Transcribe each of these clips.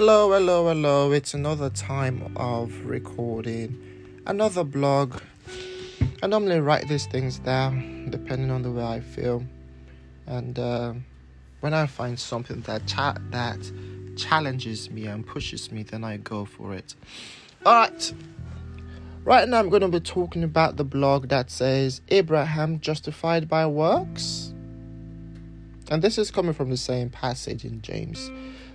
Hello, hello, hello. It's another time of recording another blog. I normally write these things down depending on the way I feel. And uh, when I find something that cha- that challenges me and pushes me, then I go for it. All right. Right now, I'm going to be talking about the blog that says Abraham justified by works. And this is coming from the same passage in James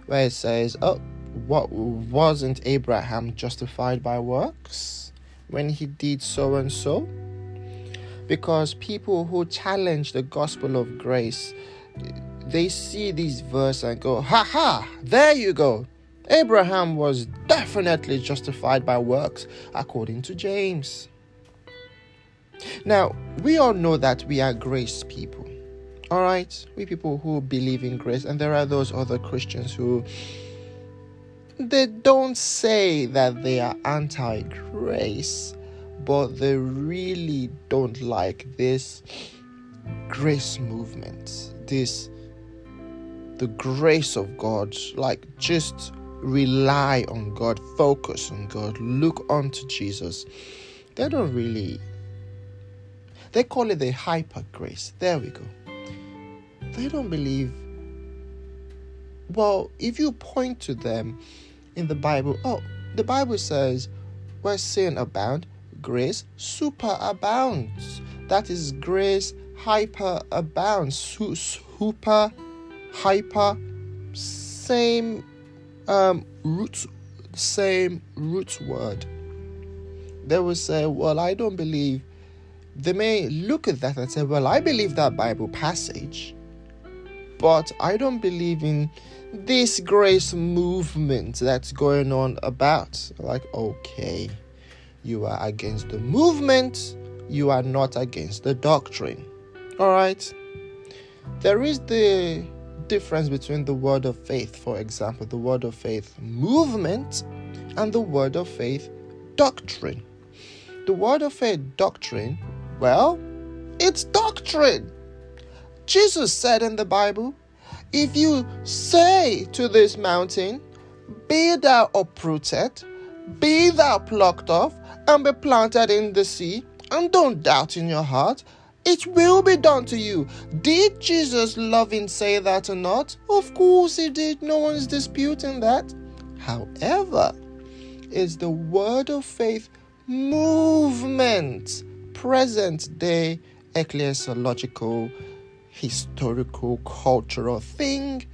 where it says, Oh, what wasn't Abraham justified by works when he did so and so? Because people who challenge the gospel of grace, they see these verses and go, Ha ha, there you go. Abraham was definitely justified by works according to James. Now, we all know that we are grace people. All right, we people who believe in grace, and there are those other Christians who they don't say that they are anti grace, but they really don't like this grace movement, this the grace of God, like just rely on God, focus on God, look unto Jesus. They don't really they call it the hyper grace. There we go they don't believe. Well, if you point to them in the Bible, oh, the Bible says, where sin abound, grace super abounds. That is grace hyper abounds. Su- super, hyper, same um, root, same root word. They will say, well, I don't believe. They may look at that and say, well, I believe that Bible passage but I don't believe in this grace movement that's going on about. Like, okay, you are against the movement, you are not against the doctrine. All right? There is the difference between the word of faith, for example, the word of faith movement, and the word of faith doctrine. The word of faith doctrine, well, it's doctrine. Jesus said in the Bible, If you say to this mountain, Be thou uprooted, be thou plucked off, and be planted in the sea, and don't doubt in your heart, it will be done to you. Did Jesus loving say that or not? Of course he did. No one's disputing that. However, is the word of faith movement, present day ecclesiological historical, cultural thing,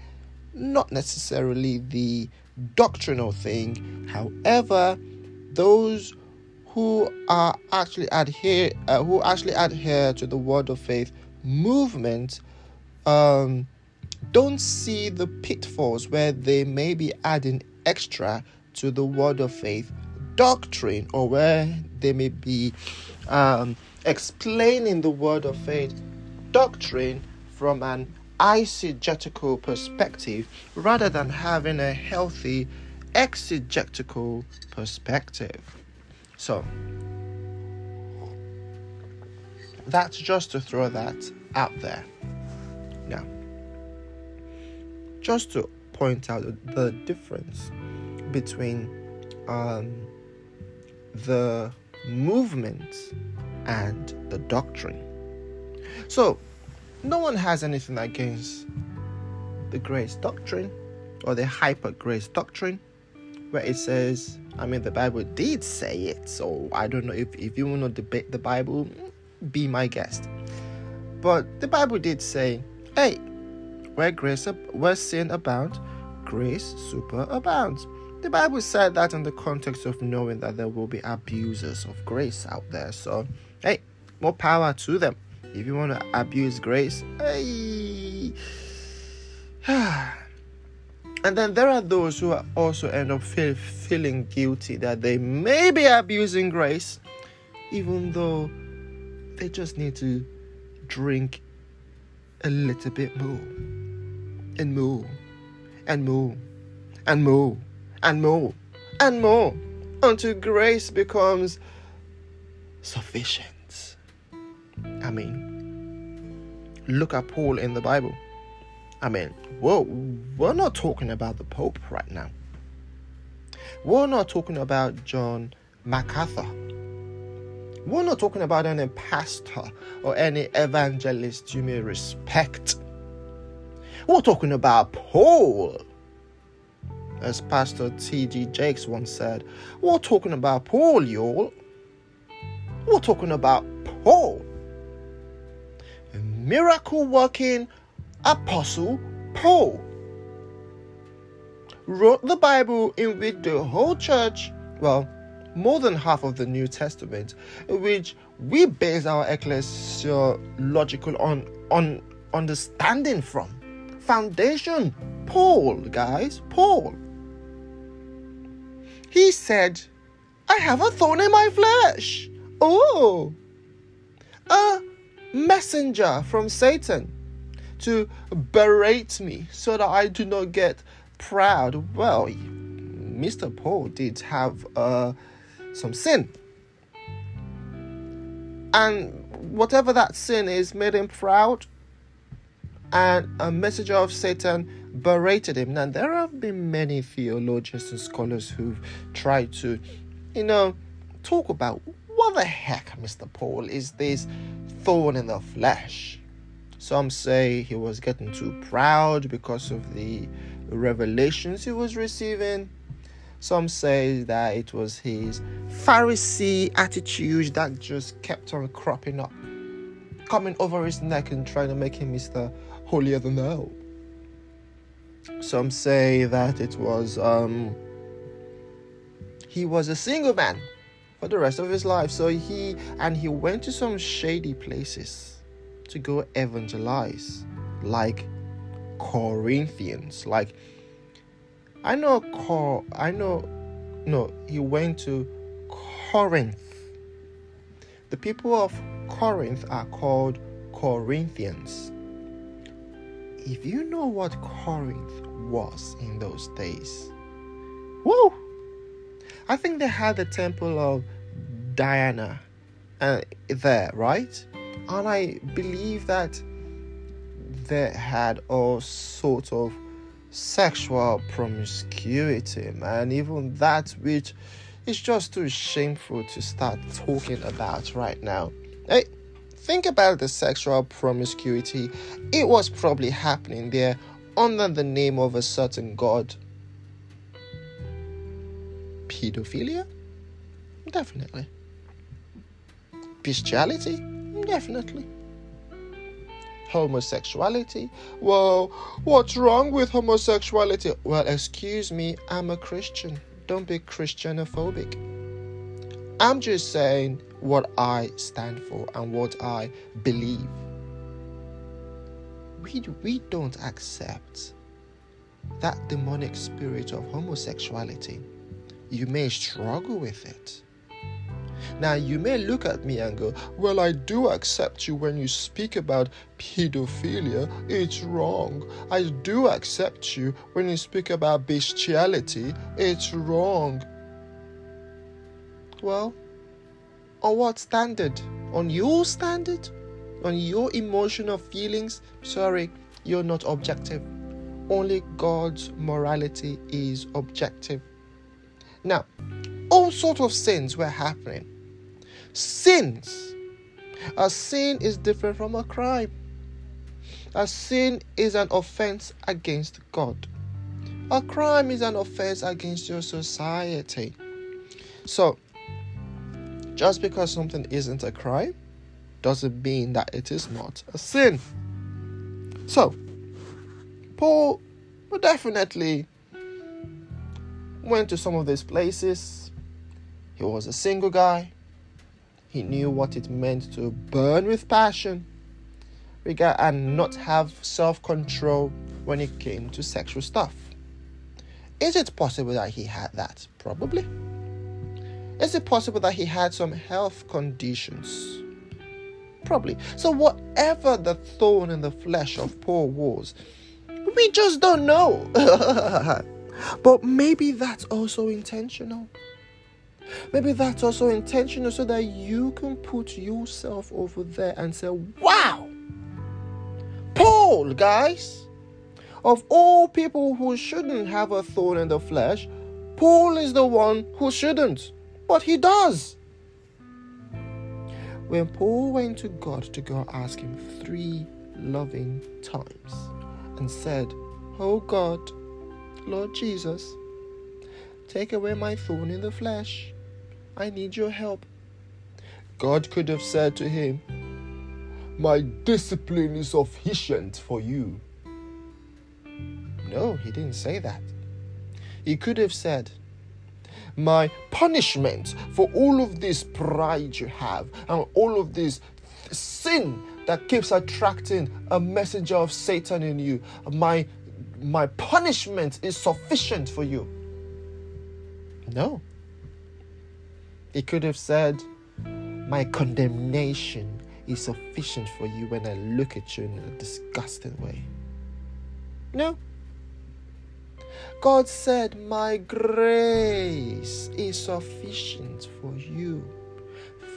not necessarily the doctrinal thing. However, those who are actually adhere, uh, who actually adhere to the word of faith movement, um, don't see the pitfalls where they may be adding extra to the word of faith doctrine, or where they may be um, explaining the word of faith doctrine from an eisegetical perspective rather than having a healthy exegetical perspective. So, that's just to throw that out there. Now, just to point out the difference between um, the movement and the doctrine. So, no one has anything against the grace doctrine or the hyper grace doctrine where it says i mean the bible did say it so i don't know if, if you want to debate the bible be my guest. But the bible did say hey where grace where sin abounds grace super abounds. The bible said that in the context of knowing that there will be abusers of grace out there so hey more power to them if you want to abuse grace, hey. and then there are those who also end up feel, feeling guilty that they may be abusing grace, even though they just need to drink a little bit more, and more, and more, and more, and more, and more, until grace becomes sufficient. I mean, look at Paul in the Bible. I mean, whoa, we're not talking about the Pope right now. We're not talking about John MacArthur. We're not talking about any pastor or any evangelist you may respect. We're talking about Paul. As Pastor T.D. Jakes once said, we're talking about Paul, y'all. We're talking about Paul. Miracle working apostle Paul wrote the Bible in which the whole church, well, more than half of the New Testament, which we base our ecclesiological on, on understanding from. Foundation, Paul, guys, Paul. He said, I have a thorn in my flesh. Oh, a messenger from Satan to berate me so that I do not get proud. Well, Mr. Paul did have uh, some sin. And whatever that sin is made him proud. And a messenger of Satan berated him. Now, there have been many theologians and scholars who've tried to, you know, talk about what the heck, Mr. Paul, is this thorn in the flesh? Some say he was getting too proud because of the revelations he was receiving. Some say that it was his Pharisee attitude that just kept on cropping up, coming over his neck and trying to make him Mr. Holier than thou. Some say that it was um, he was a single man for the rest of his life. So he and he went to some shady places to go evangelize, like Corinthians, like I know Cor I know no, he went to Corinth. The people of Corinth are called Corinthians. If you know what Corinth was in those days, whoa! I think they had the temple of Diana uh, there, right? And I believe that they had all sorts of sexual promiscuity, man. Even that which is just too shameful to start talking about right now. Hey, think about the sexual promiscuity. It was probably happening there under the name of a certain god. Pedophilia? Definitely. Bestiality? Definitely homosexuality. Well, what's wrong with homosexuality? Well, excuse me, I'm a Christian. Don't be Christianophobic. I'm just saying what I stand for and what I believe. We, we don't accept that demonic spirit of homosexuality. You may struggle with it. Now, you may look at me and go, Well, I do accept you when you speak about pedophilia. It's wrong. I do accept you when you speak about bestiality. It's wrong. Well, on what standard? On your standard? On your emotional feelings? Sorry, you're not objective. Only God's morality is objective. Now, all sorts of sins were happening. Sins. A sin is different from a crime. A sin is an offense against God. A crime is an offense against your society. So, just because something isn't a crime doesn't mean that it is not a sin. So, Paul definitely went to some of these places he was a single guy. He knew what it meant to burn with passion and not have self control when it came to sexual stuff. Is it possible that he had that? Probably. Is it possible that he had some health conditions? Probably. So, whatever the thorn in the flesh of Paul was, we just don't know. but maybe that's also intentional. Maybe that's also intentional so that you can put yourself over there and say, wow, Paul, guys, of all people who shouldn't have a thorn in the flesh, Paul is the one who shouldn't, but he does. When Paul went to God to go ask him three loving times and said, Oh God, Lord Jesus, take away my thorn in the flesh. I need your help. God could have said to him, My discipline is sufficient for you. No, he didn't say that. He could have said, My punishment for all of this pride you have and all of this sin that keeps attracting a messenger of Satan in you, my, my punishment is sufficient for you. No. He could have said, My condemnation is sufficient for you when I look at you in a disgusting way. No. God said, My grace is sufficient for you.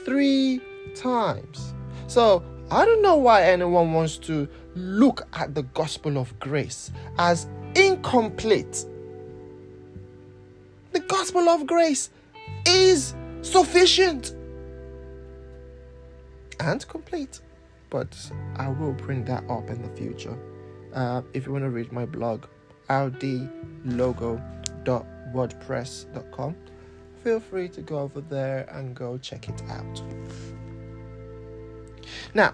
Three times. So, I don't know why anyone wants to look at the gospel of grace as incomplete. The gospel of grace is sufficient and complete. But I will bring that up in the future. Uh, if you want to read my blog, rdlogo.wordpress.com, feel free to go over there and go check it out. Now,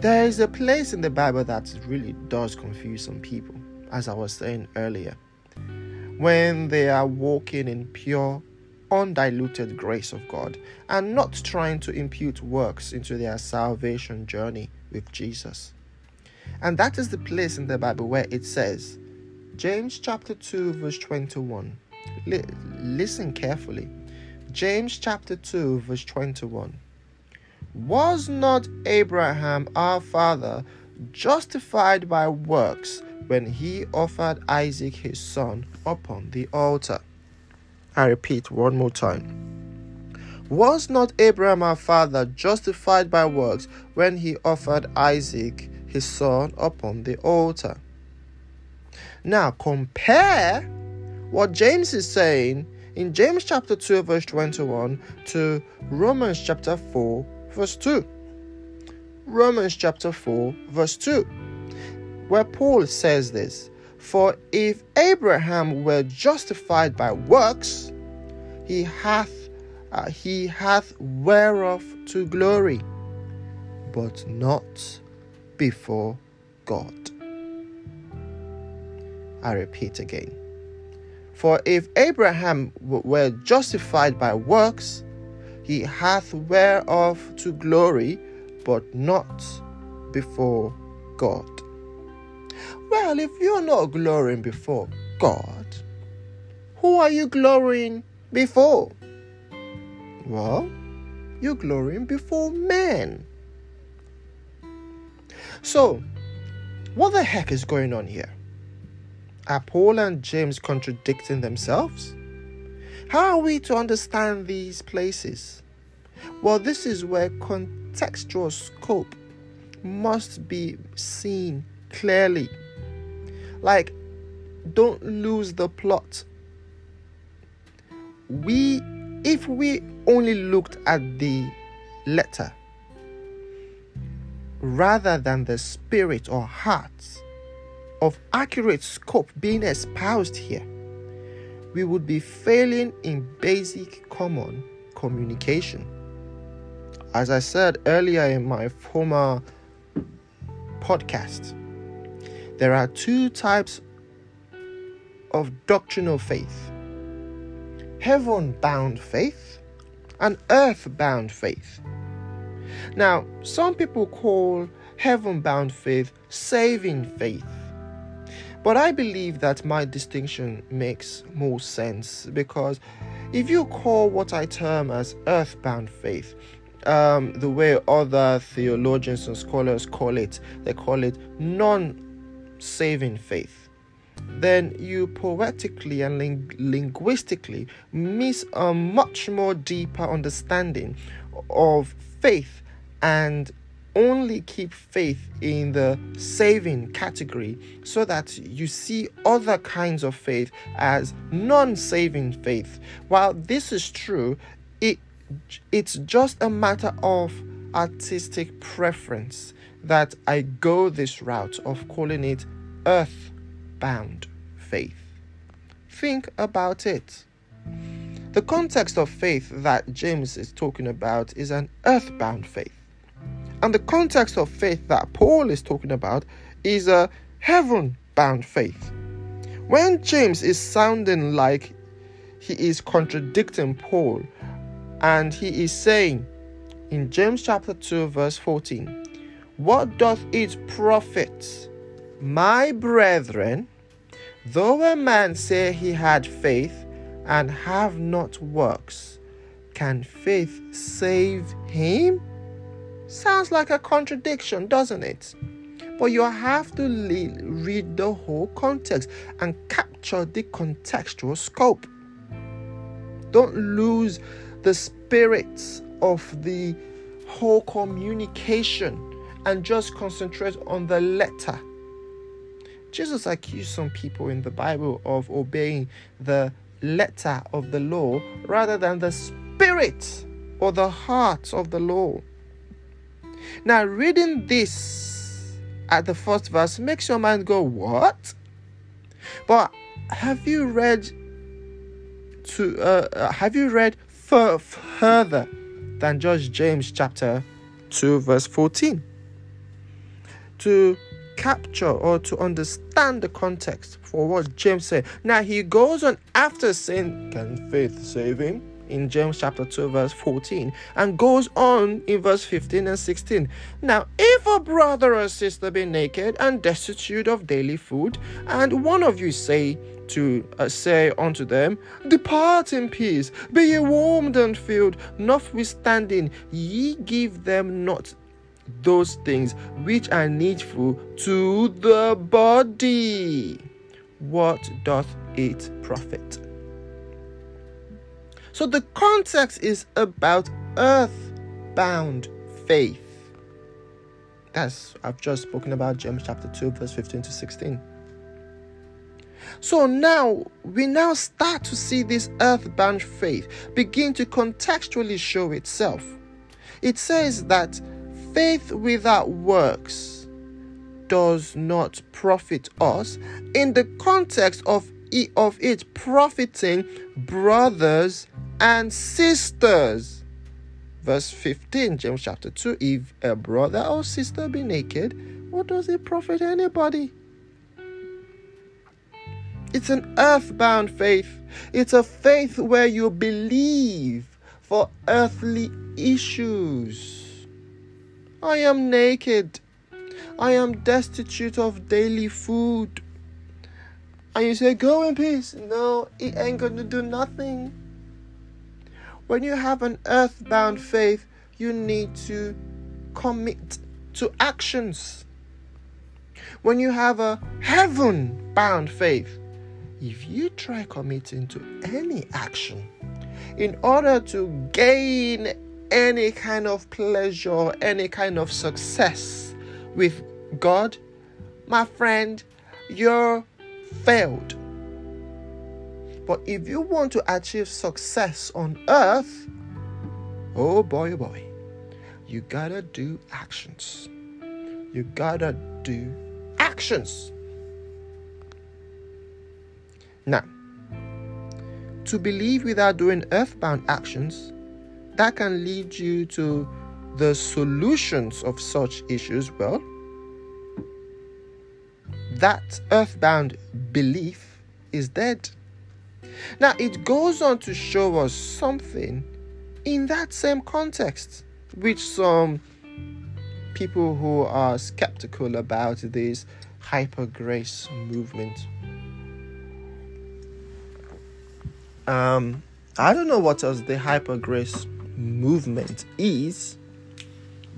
there is a place in the Bible that really does confuse some people, as I was saying earlier. When they are walking in pure, undiluted grace of God and not trying to impute works into their salvation journey with Jesus. And that is the place in the Bible where it says, James chapter 2, verse 21. listen carefully. James chapter 2, verse 21. Was not Abraham our father justified by works when he offered Isaac his son upon the altar? I repeat one more time. Was not Abraham our father justified by works when he offered Isaac his son upon the altar? Now compare what James is saying in James chapter 2, verse 21 to Romans chapter 4, verse 2. Romans chapter 4, verse 2, where Paul says this For if Abraham were justified by works, he hath uh, he hath whereof to glory, but not before God. I repeat again. For if Abraham were justified by works, he hath whereof to glory, but not before God. Well, if you're not glorying before God, who are you glorying before? Well, you're glorying before men. So, what the heck is going on here? Are Paul and James contradicting themselves? How are we to understand these places? Well, this is where contextual scope must be seen clearly. Like, don't lose the plot. We, if we only looked at the letter rather than the spirit or heart of accurate scope being espoused here, we would be failing in basic common communication. As I said earlier in my former podcast, there are two types of doctrinal faith heaven bound faith and earth bound faith. Now, some people call heaven bound faith saving faith. But I believe that my distinction makes more sense because if you call what I term as earthbound faith, um, the way other theologians and scholars call it, they call it non saving faith, then you poetically and ling- linguistically miss a much more deeper understanding of faith and only keep faith in the saving category so that you see other kinds of faith as non-saving faith. While this is true, it it's just a matter of artistic preference that I go this route of calling it earth-bound faith. Think about it. The context of faith that James is talking about is an earthbound faith. And the context of faith that Paul is talking about is a heaven bound faith. When James is sounding like he is contradicting Paul, and he is saying in James chapter 2, verse 14, What doth it profit, my brethren, though a man say he had faith and have not works? Can faith save him? Sounds like a contradiction, doesn't it? But you have to read the whole context and capture the contextual scope. Don't lose the spirit of the whole communication and just concentrate on the letter. Jesus accused some people in the Bible of obeying the letter of the law rather than the spirit or the heart of the law. Now, reading this at the first verse makes your mind go, What? But have you read to uh, uh have you read f- further than just James chapter 2 verse 14 to capture or to understand the context for what James said. Now he goes on after saying, Can faith save him? In James chapter 2, verse 14, and goes on in verse 15 and 16. Now, if a brother or sister be naked and destitute of daily food, and one of you say to uh, say unto them, Depart in peace, be ye warmed and filled, notwithstanding ye give them not those things which are needful to the body. What doth it profit? So the context is about earth-bound faith. That's I've just spoken about James chapter 2 verse 15 to 16. So now we now start to see this earthbound faith begin to contextually show itself. It says that faith without works does not profit us in the context of of it profiting brothers and sisters. Verse 15, James chapter 2 If a brother or sister be naked, what does it profit anybody? It's an earthbound faith. It's a faith where you believe for earthly issues. I am naked. I am destitute of daily food. And you say, Go in peace. No, it ain't going to do nothing. When you have an earthbound faith, you need to commit to actions. When you have a heaven bound faith, if you try committing to any action in order to gain any kind of pleasure, any kind of success with God, my friend, you're failed. But if you want to achieve success on earth, oh boy, oh boy, you gotta do actions. You gotta do actions. Now, to believe without doing earthbound actions, that can lead you to the solutions of such issues. Well, that earthbound belief is dead. Now, it goes on to show us something in that same context, which some people who are skeptical about this hyper grace movement. Um, I don't know what else the hyper grace movement is,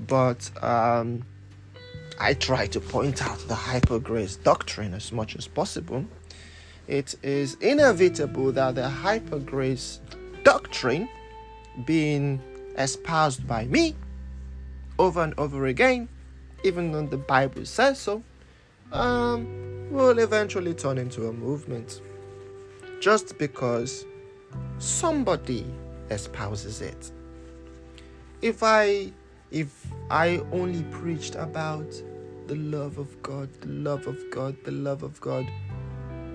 but um, I try to point out the hyper grace doctrine as much as possible it is inevitable that the hyper grace doctrine being espoused by me over and over again, even though the Bible says so, um, will eventually turn into a movement just because somebody espouses it. If I if I only preached about the love of God, the love of God, the love of God,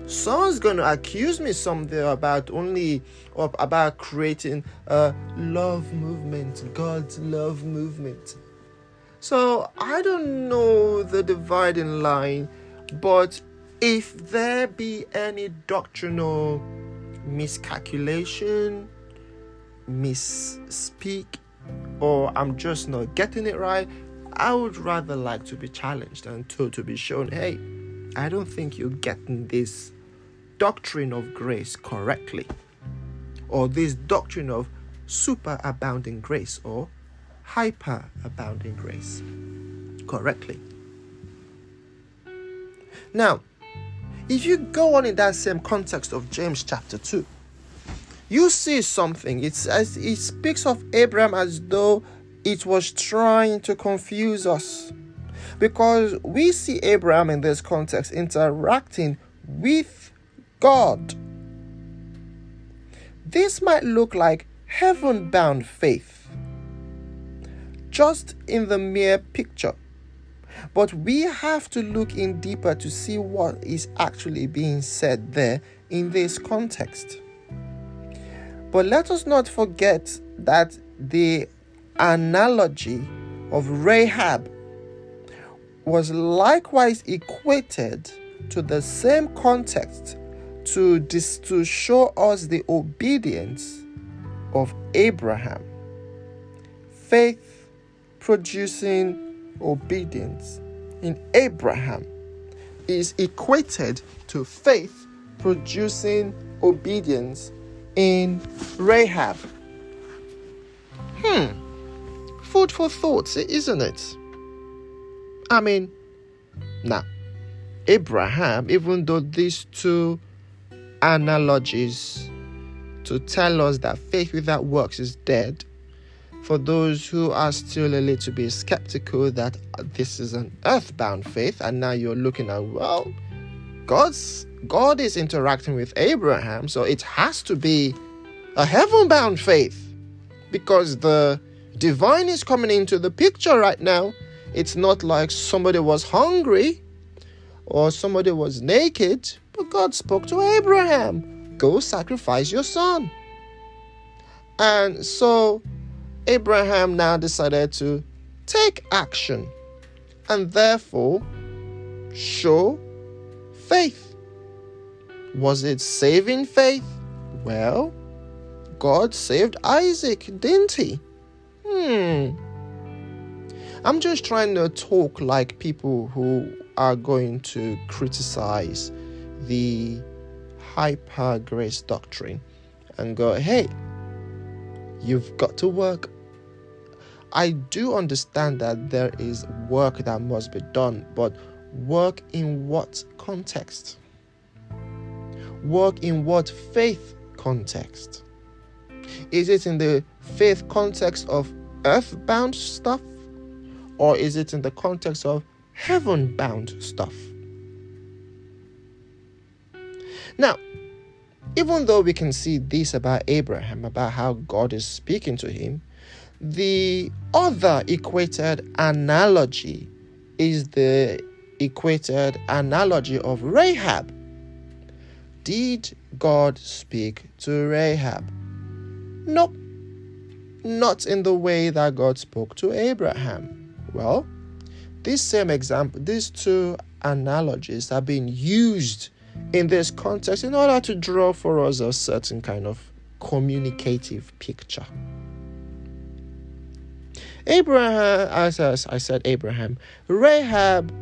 someone's going to accuse me something about only about creating a love movement, God's love movement. So I don't know the dividing line, but if there be any doctrinal miscalculation, misspeak, or I'm just not getting it right, I would rather like to be challenged and to be shown, hey, I don't think you're getting this doctrine of grace correctly, or this doctrine of superabounding grace, or hyperabounding grace correctly. Now, if you go on in that same context of James chapter 2, you see something. It's as it speaks of Abraham as though it was trying to confuse us. Because we see Abraham in this context interacting with God. This might look like heaven bound faith just in the mere picture. But we have to look in deeper to see what is actually being said there in this context. But let us not forget that the analogy of Rahab was likewise equated to the same context to, dis- to show us the obedience of Abraham. Faith producing obedience in Abraham is equated to faith producing obedience in Rahab. Hmm. Food for thought, isn't it? I mean, now, Abraham, even though these two analogies to tell us that faith without works is dead, for those who are still a little bit skeptical that this is an earthbound faith and now you're looking at well god's god is interacting with abraham so it has to be a heaven-bound faith. Because the divine is coming into the picture right now. It's not like somebody was hungry or somebody was naked but god spoke to abraham go sacrifice your son and so Abraham now decided to take action and therefore show faith. Was it saving faith? Well, God saved Isaac, didn't he? Hmm. I'm just trying to talk like people who are going to criticize the hyper grace doctrine and go, hey, you've got to work I do understand that there is work that must be done, but work in what context? Work in what faith context? Is it in the faith context of earthbound stuff? Or is it in the context of heaven bound stuff? Now, even though we can see this about Abraham, about how God is speaking to him, the other equated analogy is the equated analogy of Rahab. Did God speak to Rahab? Nope. Not in the way that God spoke to Abraham. Well, this same example, these two analogies are being used in this context in order to draw for us a certain kind of communicative picture. Abraham, as I said, Abraham, Rahab,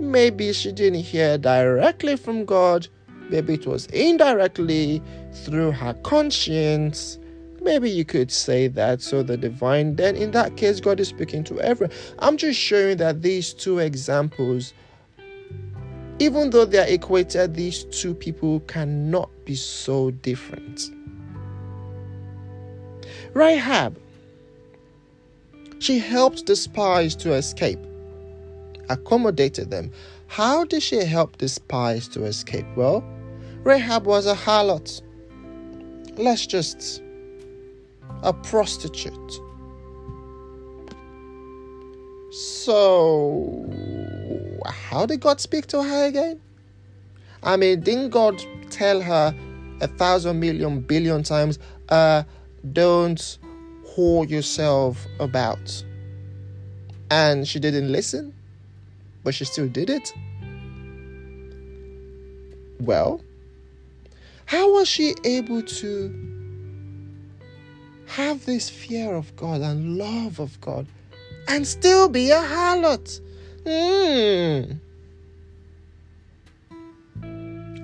maybe she didn't hear directly from God, maybe it was indirectly through her conscience. Maybe you could say that. So the divine, then in that case, God is speaking to everyone. I'm just showing that these two examples, even though they are equated, these two people cannot be so different. Rahab She helped the spies to escape, accommodated them. How did she help the spies to escape? Well, Rahab was a harlot. Let's just a prostitute. So, how did God speak to her again? I mean, didn't God tell her a thousand million billion times, uh, don't whore yourself about? And she didn't listen, but she still did it. Well, how was she able to have this fear of God and love of God and still be a harlot? Hmm.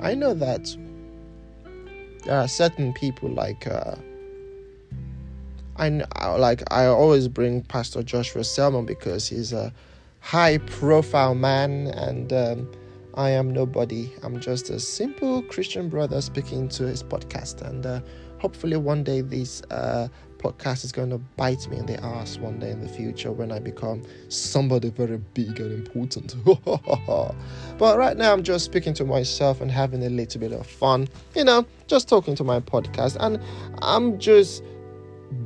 I know that there are certain people like uh, I like I always bring Pastor Joshua Selman because he's a high profile man and um, I am nobody. I'm just a simple Christian brother speaking to his podcast and uh, hopefully one day this uh, podcast is going to bite me in the ass one day in the future when I become somebody very big and important. but right now, I'm just speaking to myself and having a little bit of fun, you know, just talking to my podcast, and I'm just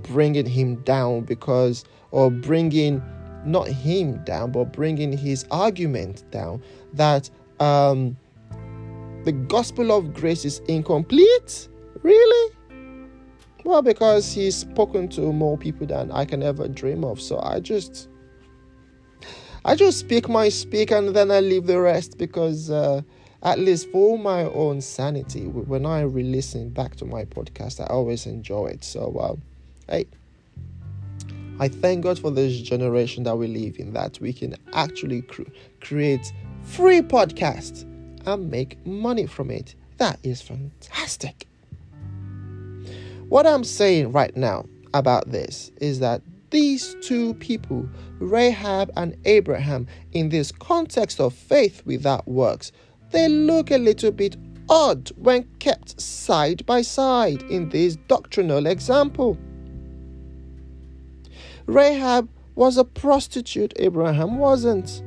bringing him down because, or bringing not him down, but bringing his argument down that um, the gospel of grace is incomplete. Really? Well, because he's spoken to more people than I can ever dream of. So I just I just speak my speak and then I leave the rest because uh, at least for my own sanity, when I re-listen back to my podcast, I always enjoy it. So, uh, hey, I thank God for this generation that we live in, that we can actually cr- create free podcasts and make money from it. That is fantastic. What I'm saying right now about this is that these two people, Rahab and Abraham, in this context of faith without works, they look a little bit odd when kept side by side in this doctrinal example. Rahab was a prostitute, Abraham wasn't.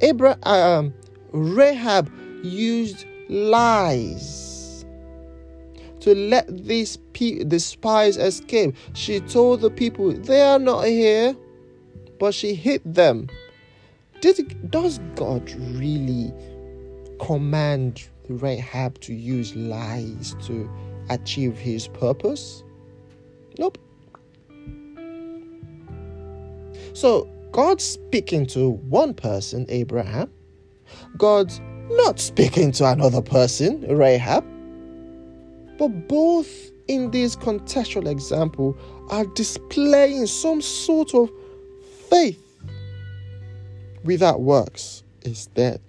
Abraham, um, Rahab used lies to let these pe- the spies escape. She told the people, They are not here, but she hid them. Did, does God really command Rahab to use lies to achieve his purpose? Nope. So, God's speaking to one person, Abraham. God's not speaking to another person, Rahab. But both in this contextual example are displaying some sort of faith without works is dead.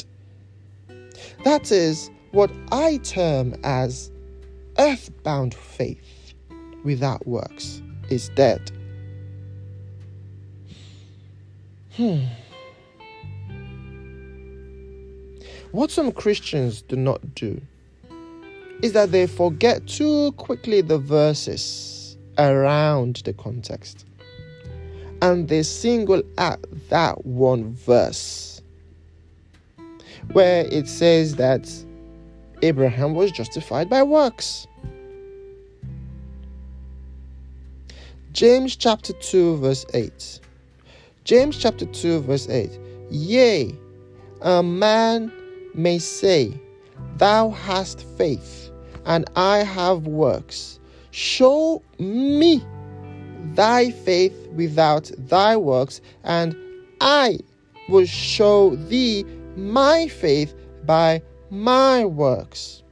That is what I term as earthbound faith without works is dead. Hmm. What some Christians do not do is that they forget too quickly the verses around the context. And they single out that one verse where it says that Abraham was justified by works. James chapter 2, verse 8. James chapter 2, verse 8. Yea, a man may say, Thou hast faith and I have works. Show me thy faith without thy works, and I will show thee my faith by my works.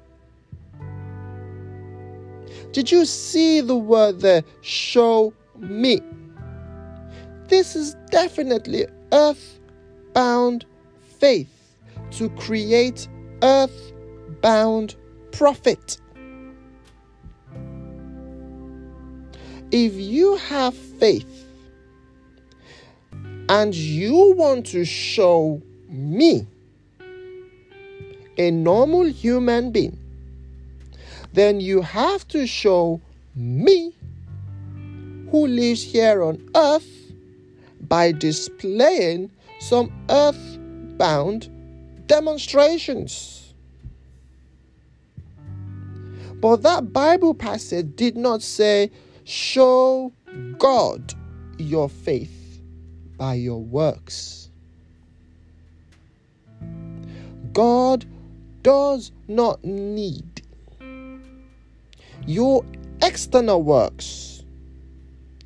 Did you see the word there? Show me. This is definitely earth-bound faith to create earth-bound profit. If you have faith and you want to show me, a normal human being, then you have to show me, who lives here on earth, by displaying some earthbound demonstrations. But that Bible passage did not say, Show God your faith by your works. God does not need your external works.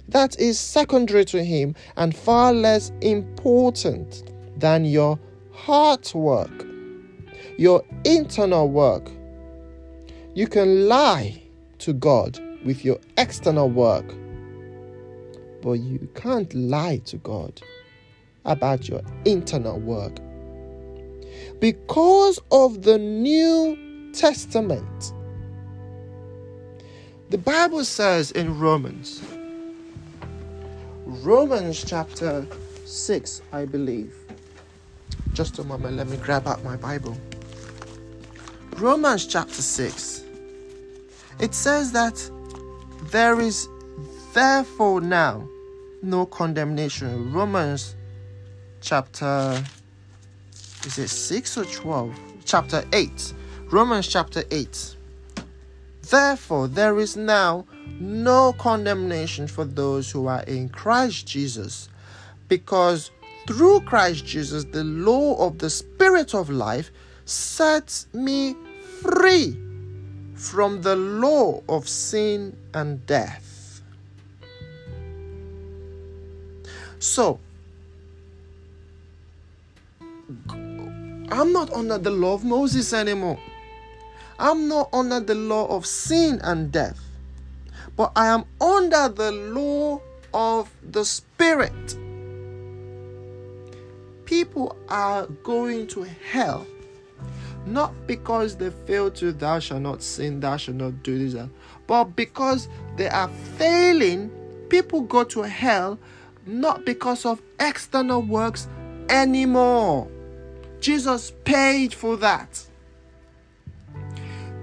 That is secondary to Him and far less important than your heart work, your internal work. You can lie to God with your external work, but you can't lie to God about your internal work. Because of the New Testament, the Bible says in Romans, Romans chapter 6, I believe. Just a moment, let me grab out my Bible. Romans chapter 6. It says that there is therefore now no condemnation. Romans chapter is it 6 or 12? Chapter 8. Romans chapter 8. Therefore, there is now no condemnation for those who are in Christ Jesus, because through Christ Jesus, the law of the Spirit of life sets me free from the law of sin and death. So, I'm not under the law of Moses anymore. I'm not under the law of sin and death, but I am under the law of the Spirit. People are going to hell not because they fail to thou shalt not sin, thou shalt not do this, but because they are failing. People go to hell not because of external works anymore. Jesus paid for that.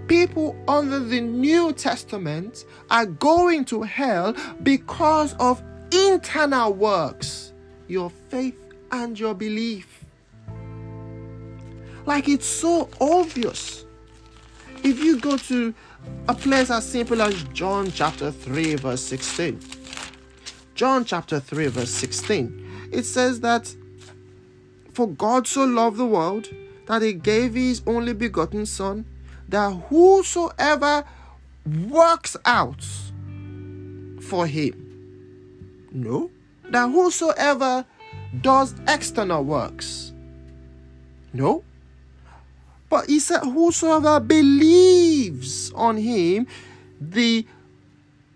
People under the New Testament are going to hell because of internal works, your faith and your belief. Like it's so obvious. If you go to a place as simple as John chapter 3, verse 16, John chapter 3, verse 16, it says that for God so loved the world that he gave his only begotten Son that whosoever works out for him, no, that whosoever does external works, no, but he said, whosoever believes on him, the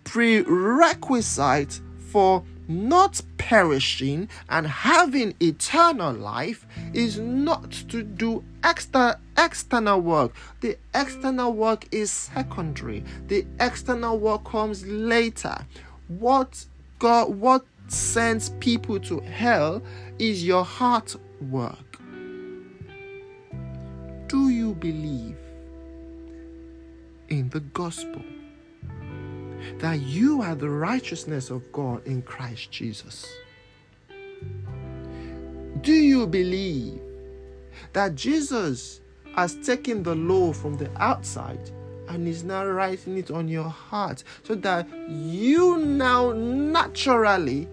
prerequisite for not perishing and having eternal life is not to do extra external work. The external work is secondary. The external work comes later. What god what sends people to hell is your heart work believe in the gospel that you are the righteousness of God in Christ Jesus? Do you believe that Jesus has taken the law from the outside and is now writing it on your heart so that you now naturally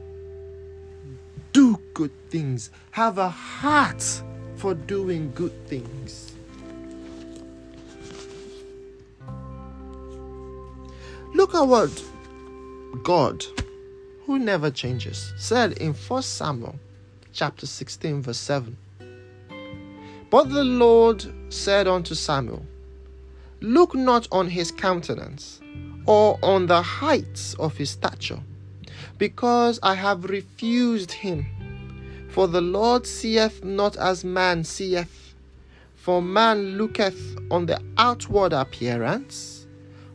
do good things, have a heart for doing good things? Look at what God, who never changes, said in 1 Samuel chapter 16, verse 7. But the Lord said unto Samuel, Look not on his countenance, or on the heights of his stature, because I have refused him. For the Lord seeth not as man seeth. For man looketh on the outward appearance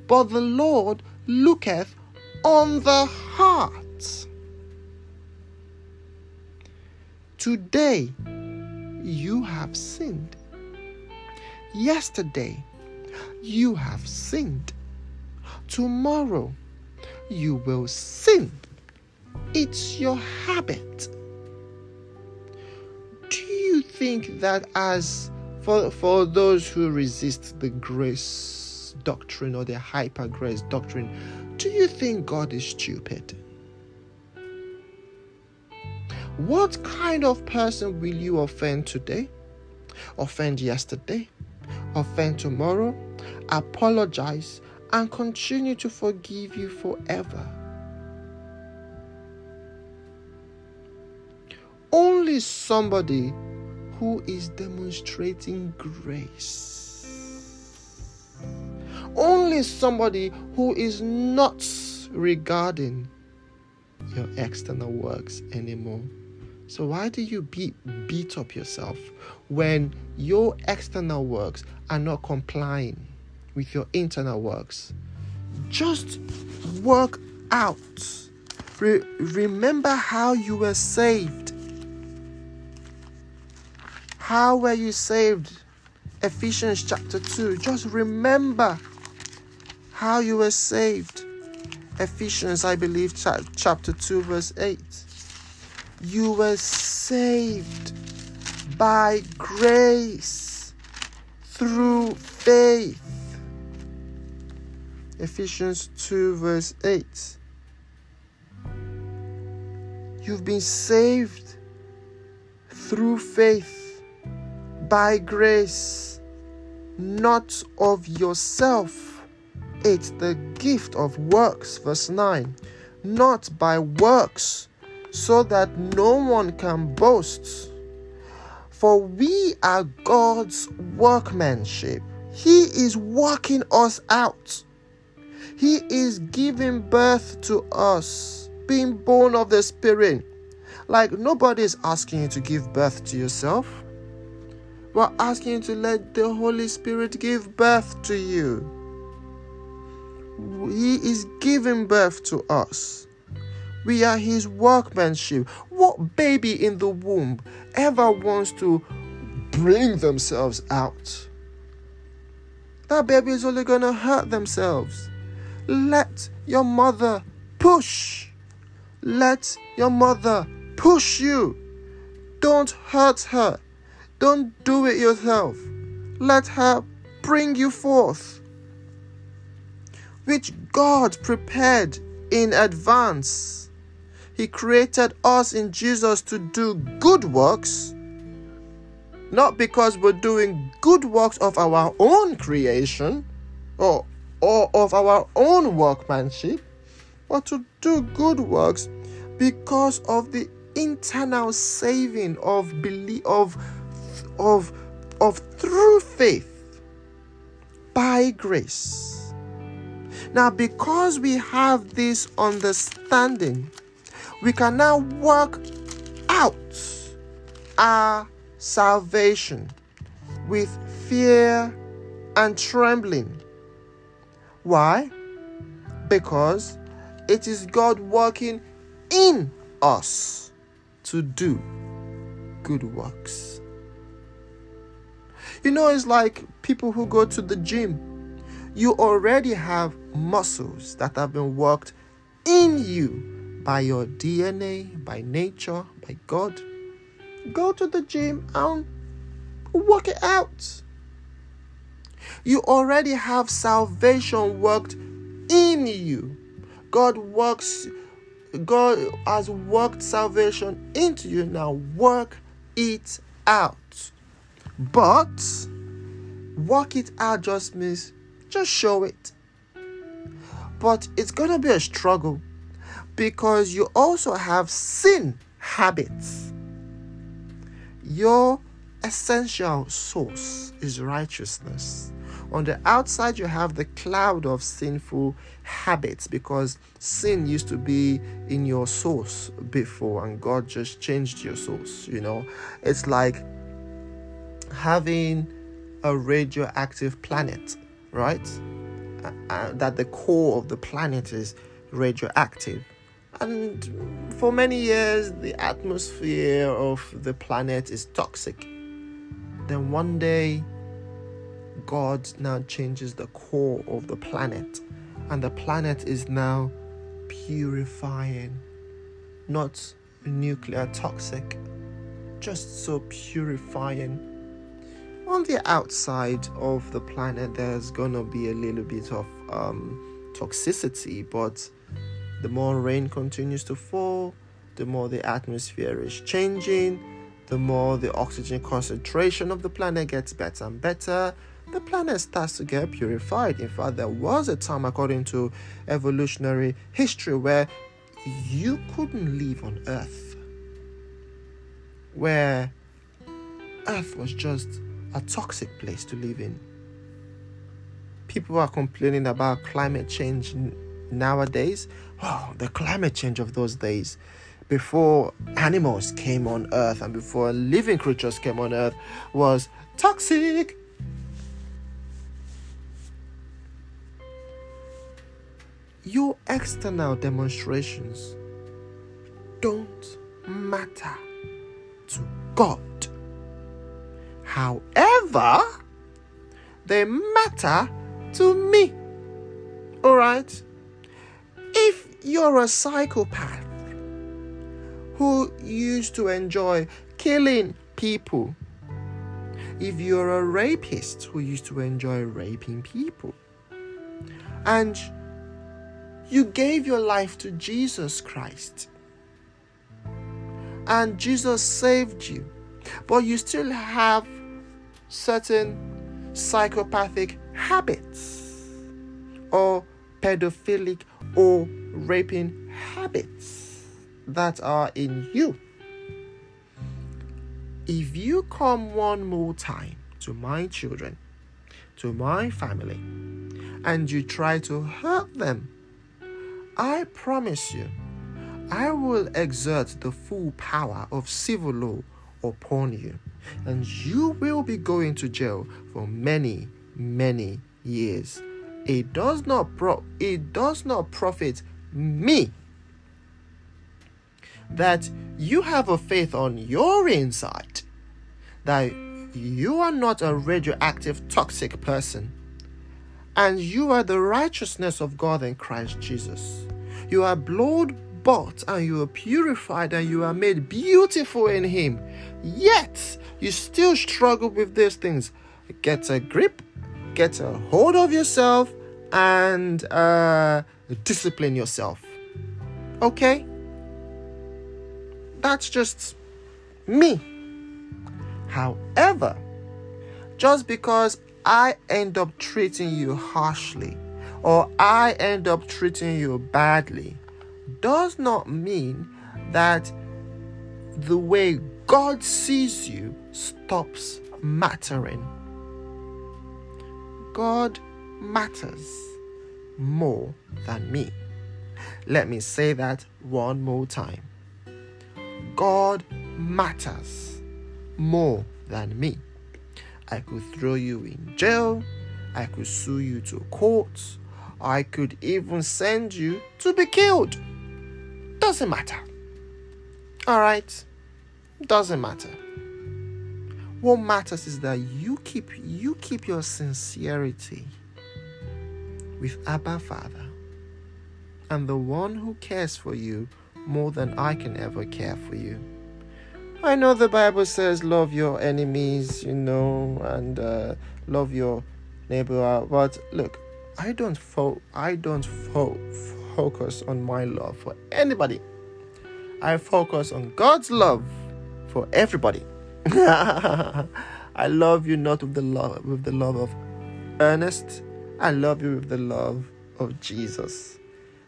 but the Lord looketh on the heart. Today you have sinned. Yesterday you have sinned. Tomorrow you will sin. It's your habit. Do you think that as for for those who resist the grace doctrine or the hyper grace doctrine, do you think God is stupid? What kind of person will you offend today? Offend yesterday? Offend tomorrow? Apologize and continue to forgive you forever. Only somebody who is demonstrating grace. Only somebody who is not regarding your external works anymore. So, why do you beat, beat up yourself when your external works are not complying with your internal works? Just work out. Re- remember how you were saved. How were you saved? Ephesians chapter 2. Just remember how you were saved. Ephesians, I believe, chapter 2, verse 8. You were saved by grace through faith. Ephesians 2, verse 8. You've been saved through faith by grace, not of yourself. It's the gift of works, verse 9, not by works so that no one can boast. For we are God's workmanship. He is working us out. He is giving birth to us, being born of the Spirit. Like nobody is asking you to give birth to yourself. We're asking you to let the Holy Spirit give birth to you. He is giving birth to us. We are his workmanship. What baby in the womb ever wants to bring themselves out? That baby is only going to hurt themselves. Let your mother push. Let your mother push you. Don't hurt her. Don't do it yourself. Let her bring you forth, which God prepared in advance. He created us in Jesus to do good works, not because we're doing good works of our own creation or, or of our own workmanship, but to do good works because of the internal saving of belief of of of through faith by grace. Now, because we have this understanding, we can now work out our salvation with fear and trembling. Why? Because it is God working in us to do good works. You know, it's like people who go to the gym. You already have muscles that have been worked in you by your DNA, by nature, by God. Go to the gym and work it out. You already have salvation worked in you. God works, God has worked salvation into you. Now work it out. But work it out just means just show it. But it's gonna be a struggle because you also have sin habits. Your essential source is righteousness. On the outside, you have the cloud of sinful habits because sin used to be in your source before, and God just changed your source. You know, it's like having a radioactive planet, right? Uh, that the core of the planet is radioactive and for many years, the atmosphere of the planet is toxic. Then one day, God now changes the core of the planet, and the planet is now purifying, not nuclear toxic. just so purifying. On the outside of the planet, there's gonna be a little bit of um, toxicity, but the more rain continues to fall, the more the atmosphere is changing, the more the oxygen concentration of the planet gets better and better, the planet starts to get purified. In fact, there was a time, according to evolutionary history, where you couldn't live on Earth, where Earth was just a toxic place to live in. People are complaining about climate change nowadays. Oh, the climate change of those days before animals came on earth and before living creatures came on earth was toxic. Your external demonstrations don't matter to God. However, they matter to me. Alright? If you're a psychopath, who used to enjoy killing people. If you're a rapist who used to enjoy raping people, and you gave your life to Jesus Christ, and Jesus saved you, but you still have certain psychopathic habits or pedophilic or raping habits that are in you. If you come one more time to my children, to my family, and you try to hurt them, I promise you, I will exert the full power of civil law upon you, and you will be going to jail for many, many years. It does not pro- it does not profit me that you have a faith on your inside, that you are not a radioactive, toxic person, and you are the righteousness of God in Christ Jesus. You are blood bought and you are purified and you are made beautiful in Him. Yet you still struggle with these things. Get a grip, get a hold of yourself, and uh, discipline yourself. Okay? That's just me. However, just because I end up treating you harshly or I end up treating you badly does not mean that the way God sees you stops mattering. God matters more than me. Let me say that one more time. God matters more than me. I could throw you in jail, I could sue you to court, I could even send you to be killed. Doesn't matter. Alright? Doesn't matter. What matters is that you keep you keep your sincerity with Abba Father. And the one who cares for you more than I can ever care for you. I know the Bible says love your enemies, you know, and uh, love your neighbor, but look, I don't fo- I don't fo- focus on my love for anybody. I focus on God's love for everybody. I love you not with the love with the love of Ernest. I love you with the love of Jesus.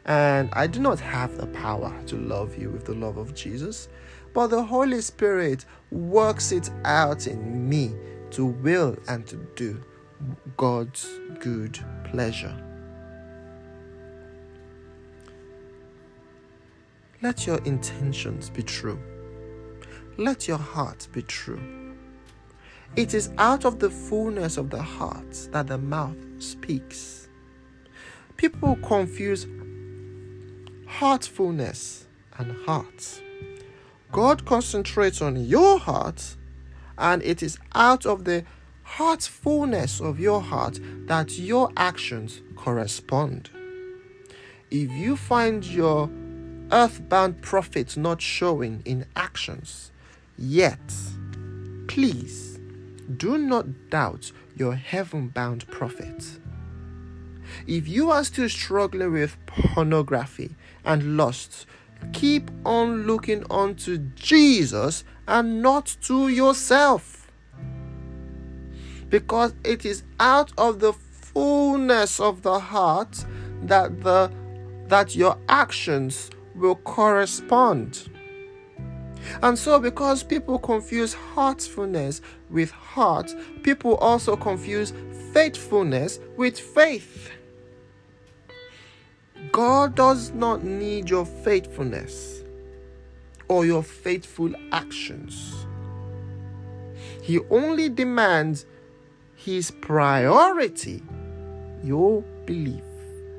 And I do not have the power to love you with the love of Jesus, but the Holy Spirit works it out in me to will and to do God's good pleasure. Let your intentions be true. Let your heart be true. It is out of the fullness of the heart that the mouth speaks. People confuse heartfulness and heart. God concentrates on your heart, and it is out of the heartfulness of your heart that your actions correspond. If you find your earthbound profits not showing in actions, Yet, please do not doubt your heaven bound profit. If you are still struggling with pornography and lust, keep on looking unto Jesus and not to yourself. Because it is out of the fullness of the heart that the that your actions will correspond. And so, because people confuse heartfulness with heart, people also confuse faithfulness with faith. God does not need your faithfulness or your faithful actions. He only demands His priority your belief,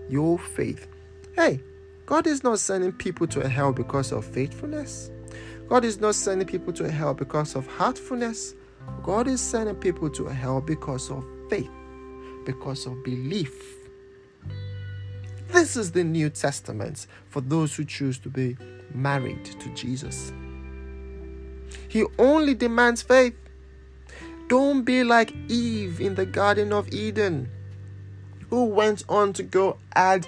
your faith. Hey, God is not sending people to hell because of faithfulness. God is not sending people to hell because of heartfulness. God is sending people to hell because of faith, because of belief. This is the New Testament for those who choose to be married to Jesus. He only demands faith. Don't be like Eve in the Garden of Eden, who went on to go add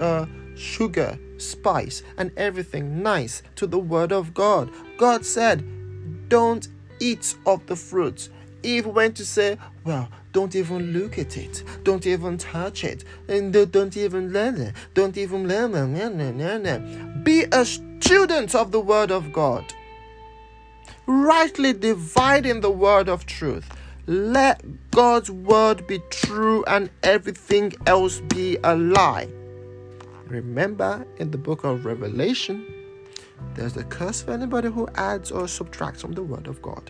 uh, sugar, spice, and everything nice to the Word of God. God said, Don't eat of the fruit. Eve went to say, Well, don't even look at it. Don't even touch it. And don't even learn it. Don't even learn it. Be a student of the Word of God. Rightly dividing the word of truth. Let God's word be true and everything else be a lie. Remember in the book of Revelation, there's a curse for anybody who adds or subtracts from the word of God.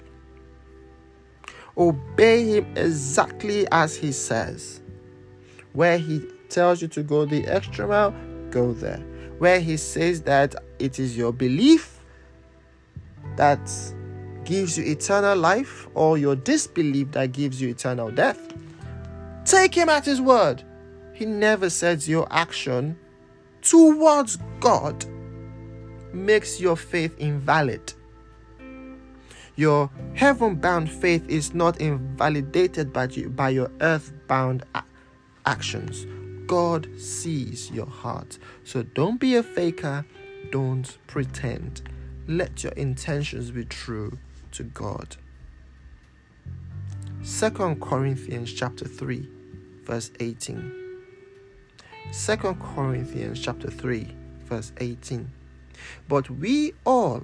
Obey him exactly as he says. Where he tells you to go the extra mile, go there. Where he says that it is your belief that gives you eternal life or your disbelief that gives you eternal death, take him at his word. He never says your action towards God makes your faith invalid. Your heaven bound faith is not invalidated by, you, by your earth bound a- actions. God sees your heart. So don't be a faker, don't pretend. Let your intentions be true to God. Second Corinthians chapter 3 verse 18. 2 Corinthians chapter 3 verse 18. But we all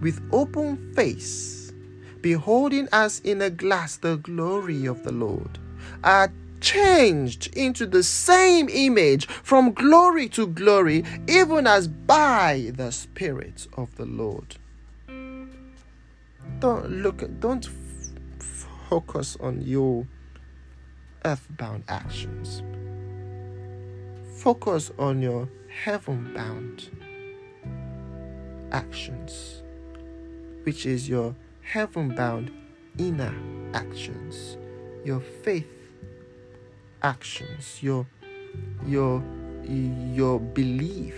with open face beholding as in a glass the glory of the Lord are changed into the same image from glory to glory even as by the spirit of the Lord. Don't look don't f- focus on your earthbound actions Focus on your heaven bound actions, which is your heaven bound inner actions, your faith actions, your your your belief.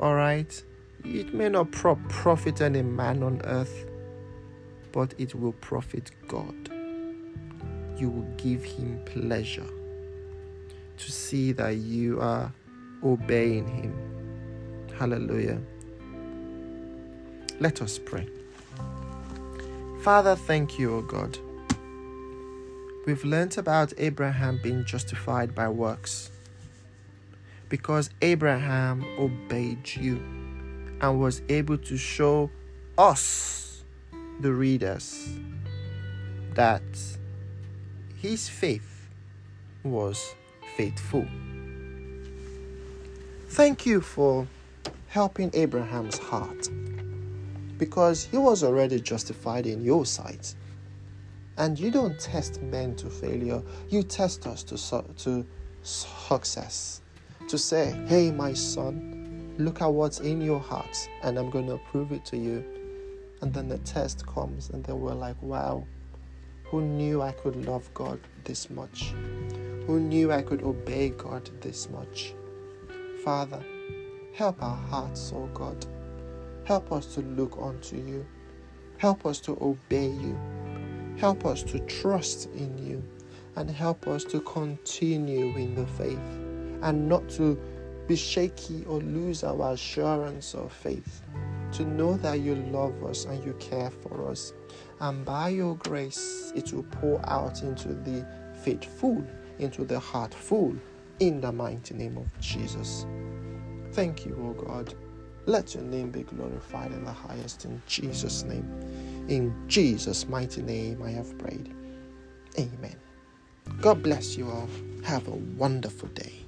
All right, it may not pro- profit any man on earth, but it will profit God. You will give him pleasure to see that you are obeying Him. Hallelujah. Let us pray. Father, thank you, O God. We've learnt about Abraham being justified by works because Abraham obeyed you and was able to show us, the readers, that his faith was faithful. Thank you for helping Abraham's heart because he was already justified in your sight. And you don't test men to failure, you test us to, su- to success. To say, hey, my son, look at what's in your heart, and I'm going to prove it to you. And then the test comes, and then we're like, wow, who knew I could love God this much? Who knew I could obey God this much? Father, help our hearts, oh God. Help us to look unto you. Help us to obey you. Help us to trust in you. And help us to continue in the faith and not to be shaky or lose our assurance of faith. To know that you love us and you care for us. And by your grace, it will pour out into the faithful, into the heartful, in the mighty name of Jesus. Thank you, O God. Let your name be glorified in the highest in Jesus' name. In Jesus' mighty name, I have prayed. Amen. God bless you all. Have a wonderful day.